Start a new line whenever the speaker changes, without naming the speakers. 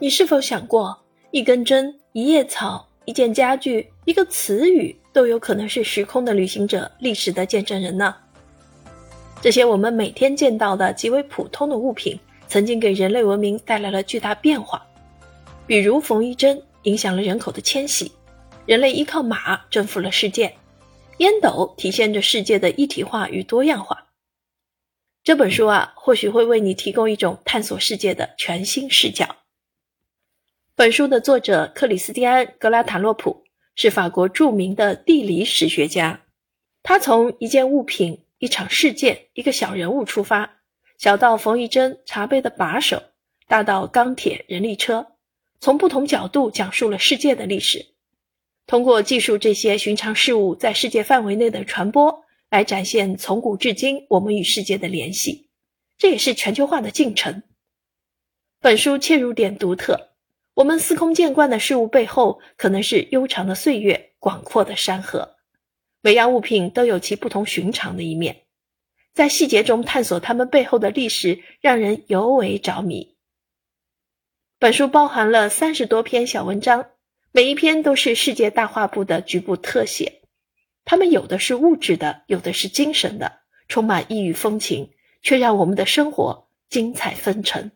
你是否想过，一根针、一叶草、一件家具、一个词语，都有可能是时空的旅行者、历史的见证人呢？这些我们每天见到的极为普通的物品，曾经给人类文明带来了巨大变化。比如缝衣针影响了人口的迁徙，人类依靠马征服了世界，烟斗体现着世界的一体化与多样化。这本书啊，或许会为你提供一种探索世界的全新视角。本书的作者克里斯蒂安·格拉塔洛普是法国著名的地理史学家，他从一件物品、一场事件、一个小人物出发，小到缝衣针、茶杯的把手，大到钢铁、人力车。从不同角度讲述了世界的历史，通过记述这些寻常事物在世界范围内的传播，来展现从古至今我们与世界的联系。这也是全球化的进程。本书切入点独特，我们司空见惯的事物背后，可能是悠长的岁月、广阔的山河。每样物品都有其不同寻常的一面，在细节中探索它们背后的历史，让人尤为着迷。本书包含了三十多篇小文章，每一篇都是世界大画布的局部特写。它们有的是物质的，有的是精神的，充满异域风情，却让我们的生活精彩纷呈。